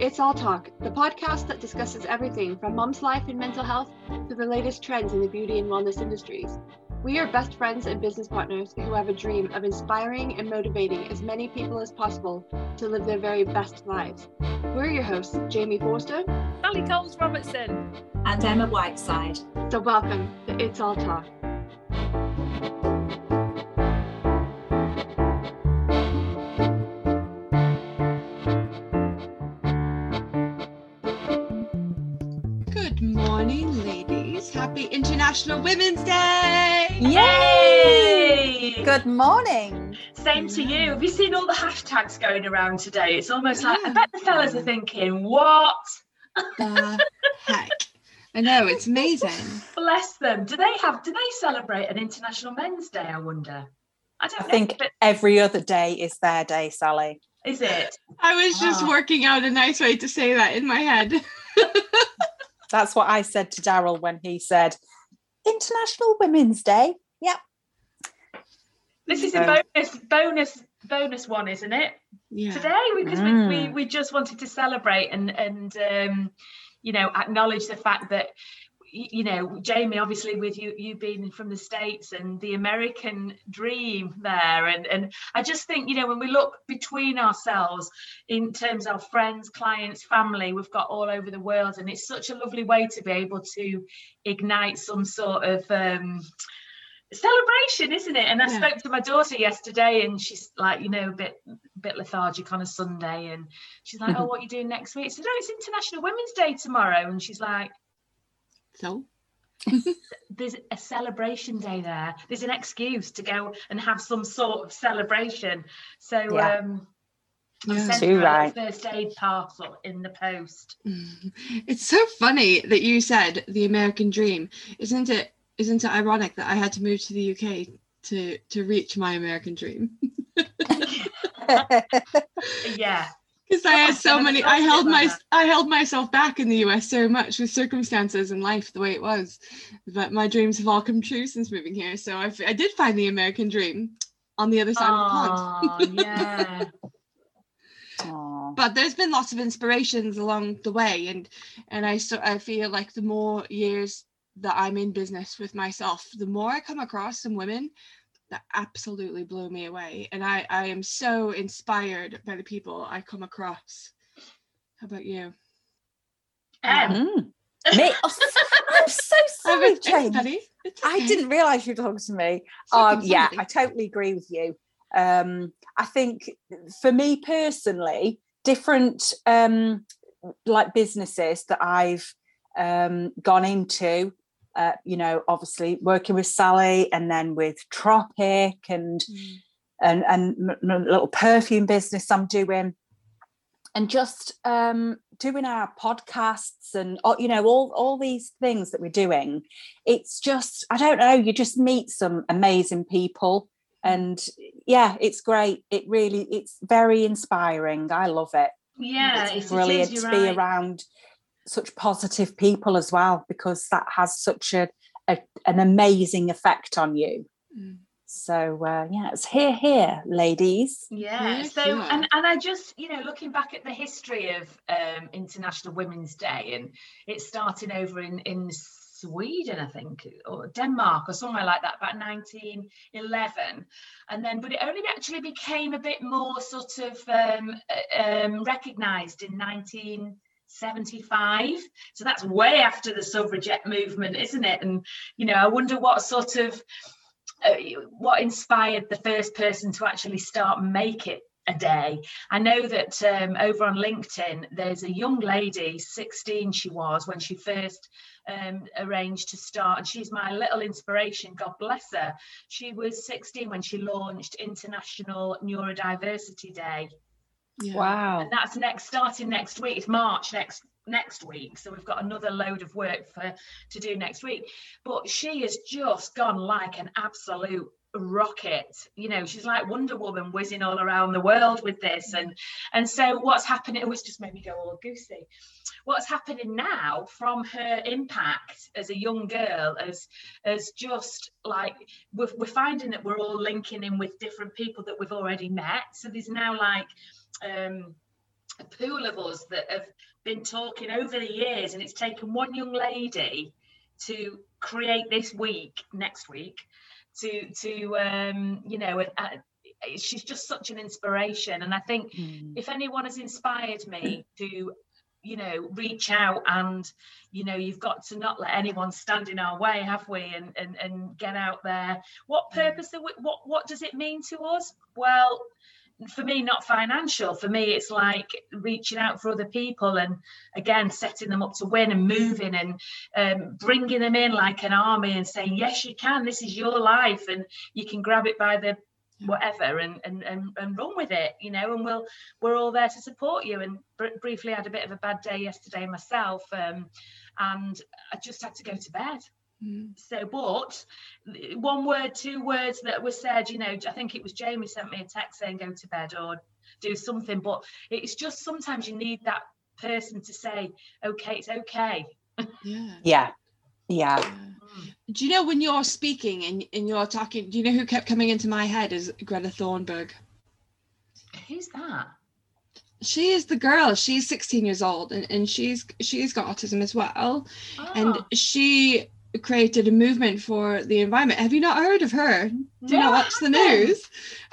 Hi, welcome to It's All Talk, the podcast that discusses everything from mom's life and mental health to the latest trends in the beauty and wellness industries. We are best friends and business partners who have a dream of inspiring and motivating as many people as possible to live their very best lives. We're your hosts, Jamie Forster, Sally Coles Robertson, and Emma Whiteside. So, welcome to It's All Talk. Happy International Women's Day! Yay! Good morning. Same to you. Have you seen all the hashtags going around today? It's almost like I bet the fellas are thinking, what? The heck? I know, it's amazing. Bless them. Do they have do they celebrate an International Men's Day, I wonder? I don't I know, think but every other day is their day, Sally. is it? I was just Ah. working out a nice way to say that in my head. That's what I said to Daryl when he said, International Women's Day. Yep. This is a bonus bonus bonus one, isn't it? Yeah. Today because we, we Mm. we just wanted to celebrate and and um you know acknowledge the fact that y- you know Jamie obviously with you you being from the states and the American dream there. And and I just think you know when we look between ourselves in terms of friends clients family we've got all over the world and it's such a lovely way to be able to ignite some sort of um celebration isn't it? And i Yeah. spoke to my daughter yesterday and she's like you know a bit a bit lethargic on a sunday and she's like oh what are you doing next week? So no it's international women's day tomorrow. And she's like So, there's a celebration day there there's an excuse to go and have some sort of celebration so Yeah. um I'm Yeah. sending Too right. first aid parcel in the post. it's so funny that you said the American dream. Isn't it? Isn't it ironic that I had to move to the UK to to reach my American dream? Yeah, Because I had so many. I held my about I held myself back in the US so much with circumstances and life the way it was. But my dreams have all come true since moving here. So I, f- I did find the American dream on the other side of the pond. oh yeah. Aw. but there's been lots of inspirations along the way and and i so i feel like the more years that i'm in business with myself the more i come across some women that absolutely blow me away and i i am so inspired by the people i come across how about you Em, Mm. Me? Oh, I'm so sorry, it's- it's Jane. funny. It's I didn't realise you were talking to me. Um, yeah. I totally agree with you. Um, I think for me personally, different um, like businesses that I've um, gone into, uh, you know, obviously working with Sally and then with Tropic and Mm. and and m- little perfume business I'm doing, and just um, doing our podcasts and uh, you know all all these things that we're doing. It's just I don't know. You just meet some amazing people, and yeah, it's great. It really it's very inspiring. I love it. yeah, it's it is, brilliant you're to be right. around such positive people as well because that has such a, a an amazing effect on you. Mm. So uh, yeah, it's here, here, ladies. Yeah. Yeah, So and and I just you know looking back at the history of um, International Women's Day and it starting over in in Sweden I think or Denmark or somewhere like that about 1911 and then but it only actually became a bit more sort of um, uh, um, recognized in 1975 so that's way after the suffragette movement isn't it and you know I wonder what sort of uh, what inspired the first person to actually start make it a day. I know that um, over on LinkedIn, there's a young lady, 16 she was when she first um, arranged to start, and she's my little inspiration. God bless her. She was 16 when she launched International Neurodiversity Day Yeah. Wow. and that's next starting next week. It's march next next week. So we've got another load of work for to do next week. But she has just gone like an absolute rocket. You know she's like wonder woman whizzing all around the world with this. Mm. And and so what's happening it was just made me go all goosey. What's happening now from her impact as a young girl as as just like we're, we're finding that we're all linking in with different people that we've already met. So there's now like um a pool of us that have been talking over the years, and it's taken one young lady to create this week, next week, to to um, you know, uh, she's just such an inspiration. And I think mm. if anyone has inspired me to you know reach out and you know you've got to not let anyone stand in our way have we and and, and get out there what hmm. purpose what what does it mean to us well for me not financial. For me it's like reaching out for other people and again setting them up to win and moving and um, bringing them in like an army and saying yes you can. This is your life and you can grab it by the whatever and, and and and run with it you know and we'll we're all there to support you. And br- briefly had a bit of a bad day yesterday myself um, and i just had to go to bed Mm. So, but one word, two words that were said, you know, I think it was Jamie sent me a text saying go to bed or do something. But it's just sometimes you need that person to say, okay, it's okay. Yeah. Yeah. Yeah. Mm. Do you know when you're speaking and, and you're talking, do you know who kept coming into my head is Greta Thunberg? Who's that? she is the girl she's 16 years old and, and she's she's got autism as well oh. and she created a movement for the environment. Have you not heard of her? Do you not watch the news?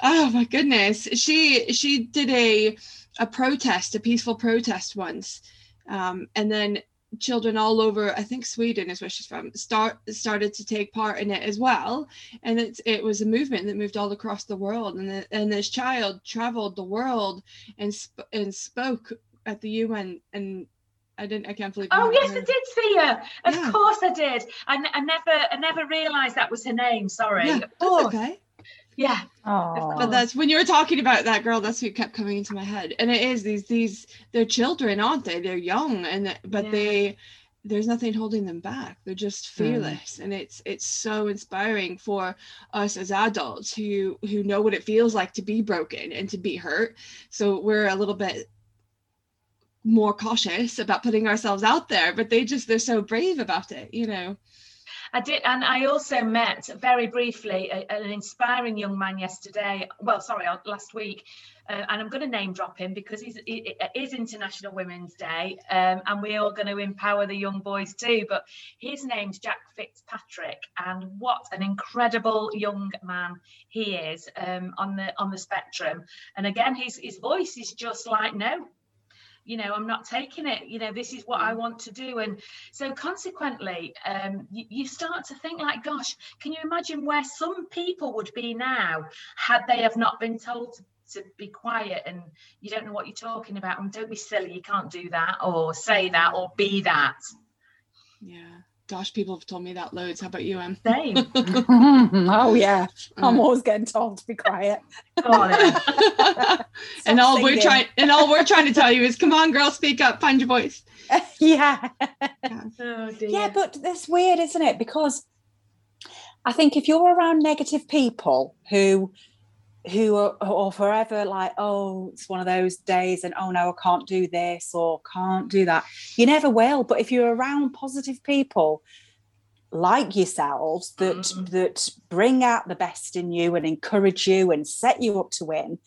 Oh my goodness. She she did a a protest, a peaceful protest once. Um, and then children all over, I think Sweden is where she's from, start started to take part in it as well. And it's it was a movement that moved all across the world. And, the, and this child traveled the world and, sp- and spoke at the UN and I didn't. I can't believe. Oh yes, her. I did see her. Of yeah. course, I did. I, I never, I never realised that was her name. Sorry. Yeah, that's okay. Yeah. But that's when you were talking about that girl. That's who kept coming into my head, and it is these these they're children, aren't they? They're young, and but yeah. they there's nothing holding them back they're just hmm. fearless mm. and it's it's so inspiring for us as adults who who know what it feels like to be broken and to be hurt so we're a little bit more cautious about putting ourselves out there but they just they're so brave about it you know I did, and I also met very briefly a, an inspiring young man yesterday. Well, sorry, uh, last week, uh, and I'm going to name drop him because he's, it is International Women's Day, um, and we're going to empower the young boys too. But his name's Jack Fitzpatrick, and what an incredible young man he is um, on the on the spectrum. And again, his his voice is just like no, you know i'm not taking it you know this is what i mm. want to do. And so consequently um, you, you, start to think like gosh can you imagine where some people would be now had they have not been told to, to be quiet and you don't know what you're talking about? And don't be silly you can't do that or say that or be that. Yeah Gosh, people have told me that loads. How about you, Em? Same. oh yeah, I'm mm. always getting told to be quiet. and all we're trying and all we're trying to tell you is, come on, girl, speak up, find your voice. yeah. Oh, yeah, but that's weird, isn't it? Because I think if you're around negative people who who are, forever like, oh, it's one of those days, and oh no, I can't do this or can't do that. You never will. But if you're around positive people like yourselves that mm-hmm. that bring out the best in you and encourage you and set you up to win,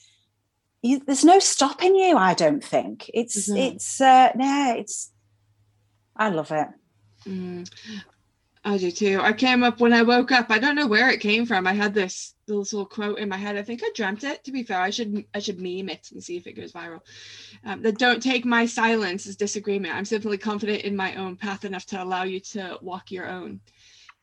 you, there's no stopping you. I don't think it's mm-hmm. it's uh, yeah, it's. I love it. Mm. I do too. I came up when I woke up. I don't know where it came from. I had this little quote in my head. I think I dreamt it. To be fair, I should I should meme it and see if it goes viral. Um, that don't take my silence as disagreement. I'm simply confident in my own path enough to allow you to walk your own.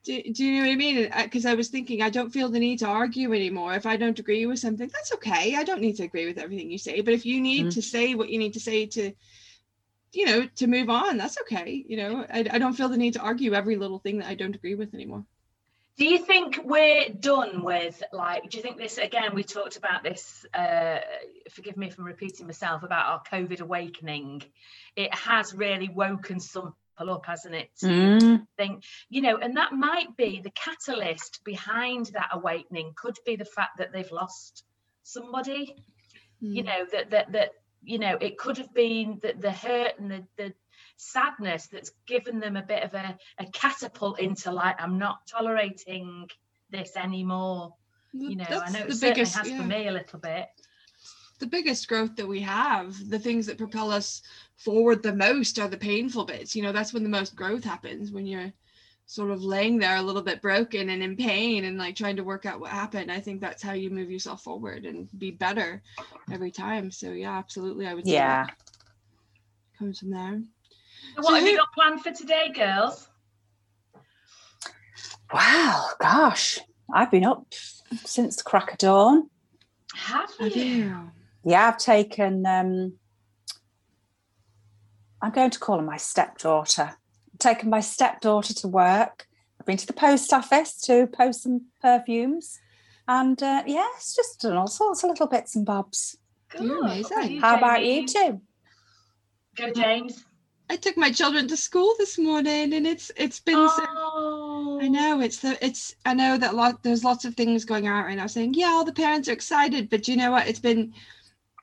Do, do you know what I mean? Because I was thinking, I don't feel the need to argue anymore. If I don't agree with something, that's okay. I don't need to agree with everything you say. But if you need mm-hmm. to say what you need to say to you know to move on that's okay you know I, I don't feel the need to argue every little thing that i don't agree with anymore. Do you think we're done with like do you think this again we talked about this uh forgive me for repeating myself about our covid awakening. It has really woken some people up hasn't it? Mm. think you know and that might be the catalyst behind that awakening. Could be the fact that they've lost somebody. Mm. you know that that that you know it could have been the, the hurt and the, the sadness that's given them a bit of a, a catapult into like i'm not tolerating this anymore. You know that's i know it certainly biggest, has yeah. for me a little bit. The biggest growth that we have the things that propel us forward the most are the painful bits. You know that's when the most growth happens when you're sort of laying there a little bit broken and in pain and like trying to work out what happened i think that's how you move yourself forward and be better every time so yeah absolutely i would say Yeah. that comes from there So So what have you got planned for today, girls? Wow, gosh, I've been up since the crack of dawn. Have you? Yeah, I've taken. Um, I'm going to call her my stepdaughter. I've taken my stepdaughter to work. I've been to the post office to post some perfumes, and uh, yeah, it's just done all sorts of little bits and bobs. Good. You're amazing. You, How about Jamie? you two? Go, James. I took my children to school this morning and it's it's been so Oh, I know it's the it's I know that lot there's lots of things going on right now saying yeah all the parents are excited but you know what it's been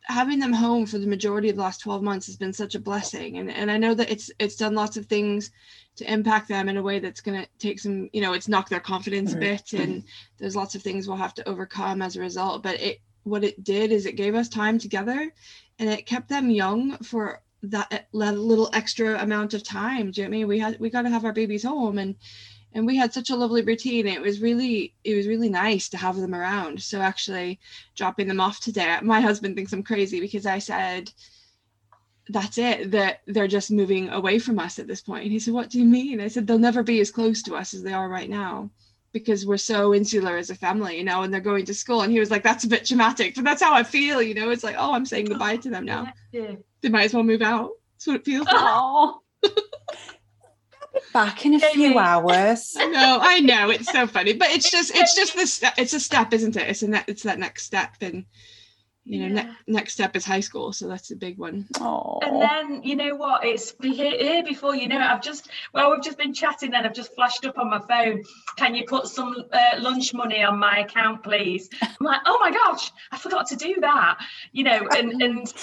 having them home for the majority of the last 12 months has been such a blessing. And and I know that it's it's done lots of things to impact them in a way that's going to take some you know it's knocked their confidence a bit and there's lots of things we'll have to overcome as a result. But it what it did is it gave us time together and it kept them young for that little extra amount of time do you know what I mean? We had we got to have our babies home and and we had such a lovely routine. It was really it was really nice to have them around. So actually dropping them off today my husband thinks i'm crazy because i said that's it. That they're just moving away from us at this point. And he said what do you mean? I said they'll never be as close to us as they are right now because we're so insular as a family you know and they're going to school. And he was like that's a bit traumatic but that's how i feel you know? It's like oh i'm saying goodbye to them now. They might as well move out. That's what it feels like. Oh, back in a few hours. I know, I know. It's so funny, but it's just, it's just this. Step, it's a step, isn't it? It's a, ne- it's that next step, and you know, Yeah. ne- next step is high school, so that's a big one. Oh, And then you know what? It's here, here before you know it. I've just well, we've just been chatting. Then I've just flashed up on my phone. Can you put some uh, lunch money on my account, please? I'm like, oh my gosh, I forgot to do that. You know, and and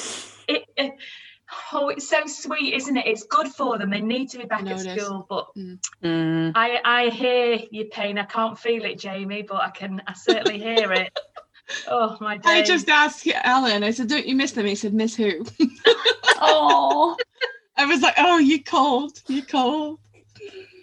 it. it Oh, it's so sweet, isn't it? It's good for them. They need to be back at school. But Mm. I, I hear your pain. I can't feel it, Jamie, but I can. I certainly hear it. Oh my days. I just asked Alan. I said, "Don't you miss them?" He said, "Miss who?" oh, I was like, "Oh, you cold? You cold?"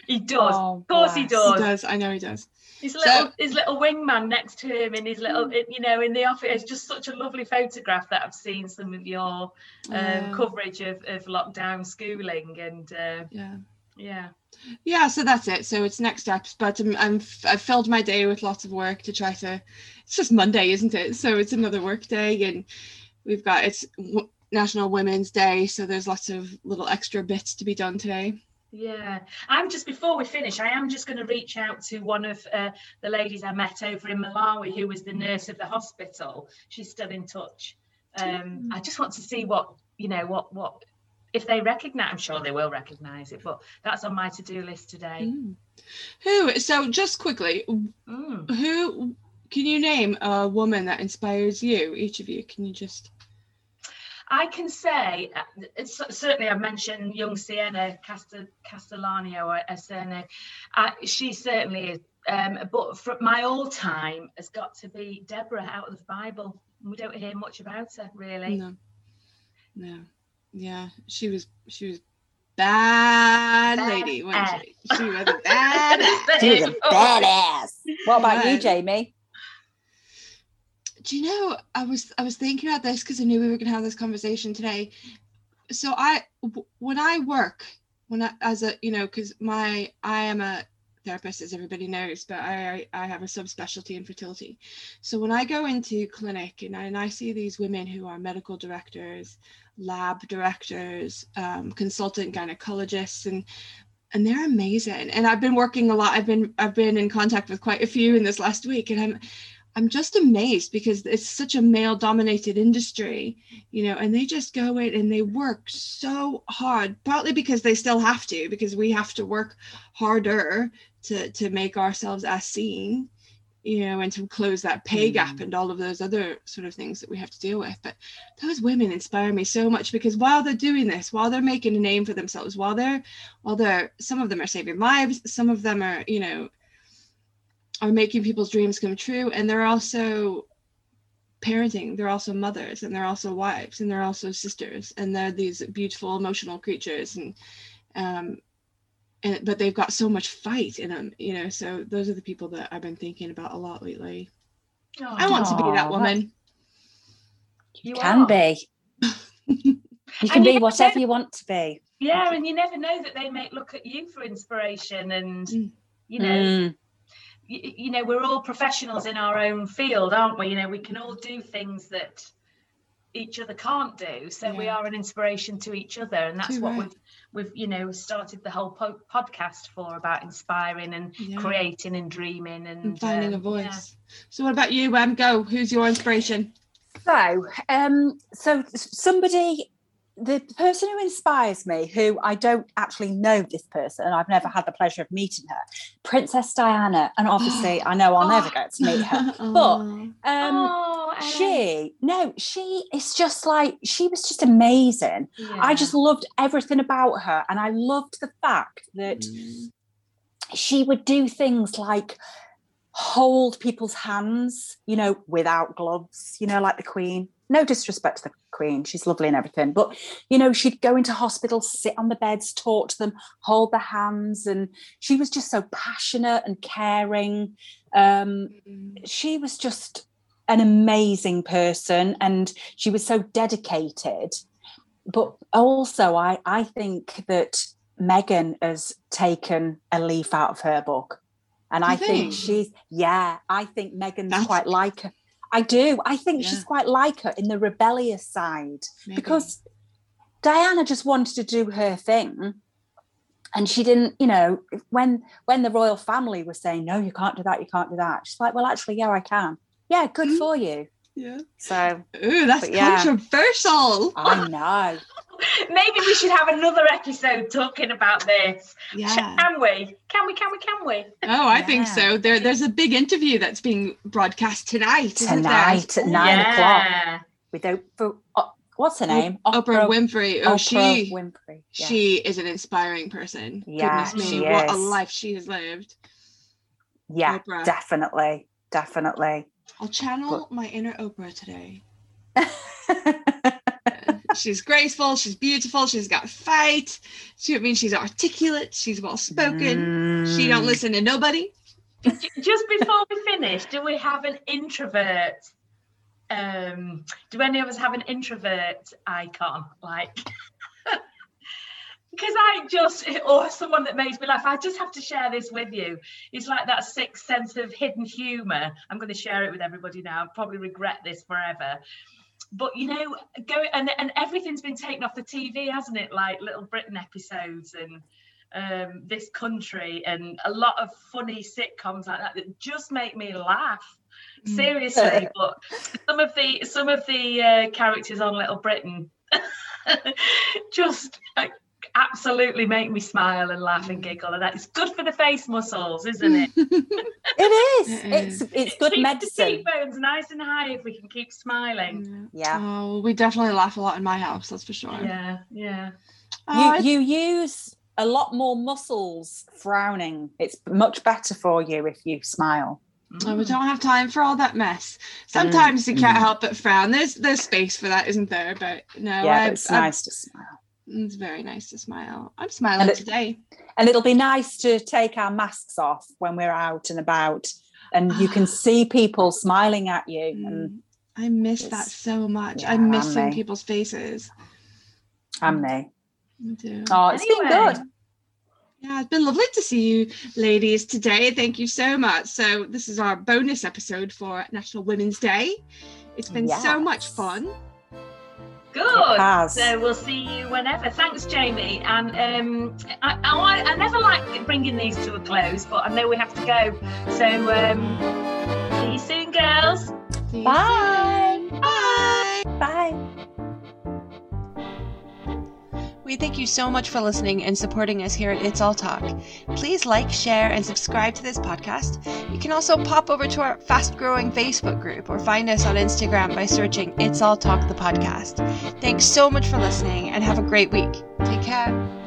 He does. Oh, of course he does. He does. I know he does. His So- little his little wingman next to him in his little you know in the office it's just such a lovely photograph that I've seen some of your um, Um, coverage of, of lockdown schooling and uh, yeah. yeah yeah so that's it so it's next steps but I'm, I'm i've filled my day with lots of work to try to it's just monday isn't it so it's another work day and we've got it's national women's day so there's lots of little extra bits to be done today yeah. I'm just before we finish I am just going to reach out to one of uh, the ladies I met over in Malawi who was the nurse of the hospital. She's still in touch. Um, I just want to see what you know what what if they recognize I'm sure they will recognize it but that's on my to-do list today. Mm. who so just quickly Mm. who can you name a woman that inspires you each of you? Can you just I can say, uh, it's, certainly I've mentioned young Siena Castel, Castellano or Asene. Uh, she certainly is. Um, but for my all time has got to be Deborah out of the Bible. We don't hear much about her really. no no yeah she was she was bad lady wasn't she she was a bad she was a badass. What about you, Jamie? Do you know i was i was thinking about this because i knew we were going to have this conversation today. So i w- when i work when i as a you know because my i am a therapist as everybody knows but i i have a subspecialty in fertility. So when i go into clinic and I, and I see these women who are medical directors lab directors um, consultant gynecologists and and they're amazing. And i've been working a lot i've been i've been in contact with quite a few in this last week and i'm I'm just amazed because it's such a male dominated industry, you know, and they just go in and they work so hard, partly because they still have to, because we have to work harder to to make ourselves as seen, you know, and to close that pay gap Mm. and all of those other sort of things that we have to deal with. But those women inspire me so much because while they're doing this, while they're making a name for themselves, while they're while they're some of them are saving lives, some of them are, you know, are making people's dreams come true and they're also parenting they're also mothers and they're also wives and they're also sisters and they're these beautiful emotional creatures and um and but they've got so much fight in them you know so those are the people that i've been thinking about a lot lately Oh, i want to be that woman you can are. be. You can you be never whatever know- you want to be. Yeah, and you never know that they may look at you for inspiration, and Mm. you know, Mm, y- you know, we're all professionals in our own field, aren't we? You know, we can all do things that each other can't do. So we are an inspiration to each other, and that's Too what right. we've we've you know started the whole po- podcast for about inspiring and Yeah. creating and dreaming and, and finding a um, voice yeah. so what about you um go who's your inspiration So, um, so somebody, the person who inspires me, who I don't actually know this person, I've never had the pleasure of meeting her, Princess Diana, and obviously I know I'll never get to meet her. But um, oh, she, no, she is just like she was just amazing. I just loved everything about her, and I loved the fact that Mm. she would do things like hold people's hands, you know, without gloves, you know, like the Queen. No disrespect to the Queen, she's lovely and everything, but you know, she'd go into hospitals, sit on the beds, talk to them, hold their hands, and she was just so passionate and caring. Um, she was just an amazing person, and she was so dedicated. But also, I I think that Meghan has taken a leaf out of her book. And I think think? she's, yeah, I think Meghan's That's- quite like her. I do. I think Yeah. she's quite like her in the rebellious side Maybe. because Diana just wanted to do her thing. And she didn't, you know, when when the royal family was saying, no, you can't do that, you can't do that. She's like, well, actually, yeah, I can. Yeah, good Mhm. for you. yeah So Ooh, that's yeah. controversial I know. Maybe we should have another episode talking about this. yeah Can we? Can we? Can we? Can we? Oh, I think so. There, there's a big interview that's being broadcast tonight. isn't? Tonight at nine o'clock yeah. with Oprah. oh, what's her name? Oprah Winfrey. Oh, Oprah she Winfrey. yeah. she is an inspiring person. Yeah, Goodness me, she what a life she has lived. yeah, Oprah. definitely, definitely. I'll channel my inner Oprah today. yeah, She's graceful. She's beautiful. She's got fight. She I mean she's articulate. She's well spoken. She Mm. don't listen to nobody. Just before we finish, do we have an introvert? Um, do any of us have an introvert icon? Like, because I just, or someone that makes me laugh, I just have to share this with you. It's like that sixth sense of hidden humor. I'm going to share it with everybody now. I'll probably regret this forever. But you know, go and, and everything's been taken off the TV, hasn't it? Like Little Britain episodes and um, this country and a lot of funny sitcoms like that that just make me laugh Mm. seriously but some of the some of the uh, characters on little britain just like, absolutely make me smile and laugh and giggle and that's good for the face muscles isn't it it is. It It's it's good Keep the medicine. cheekbones nice and high if we can keep smiling mm. Yeah. Oh, we definitely laugh a lot in my house. That's for sure. yeah yeah Oh, You uh, you use a lot more muscles frowning. It's much better for you if you smile. Oh, we don't have time for all that mess. Mm. Sometimes you can't mm. help but frown. There's there's space for that, isn't there? But no, yeah, I, but it's I- nice to smile. It's very nice to smile. I'm smiling And it- today. And it'll be nice to take our masks off when we're out and about and you can see people smiling at you. And Mm, I miss that so much. yeah, I miss and seeing me. people's faces. I'm me. I do. Oh, it's been good. Yeah, it's been lovely to see you ladies today. Thank you so much. So this is our bonus episode for National Women's Day. It's been so much fun. Good has. so we'll see you whenever thanks jamie and um I, I i never like bringing these to a close but i know we have to go so um see you soon girls See you Bye. soon. Bye. Bye. We thank you so much for listening and supporting us here at It's All Talk. Please like, share, and subscribe to this podcast. You can also pop over to our fast growing Facebook group or find us on Instagram by searching It's All Talk the podcast. Thanks so much for listening and have a great week. Take care.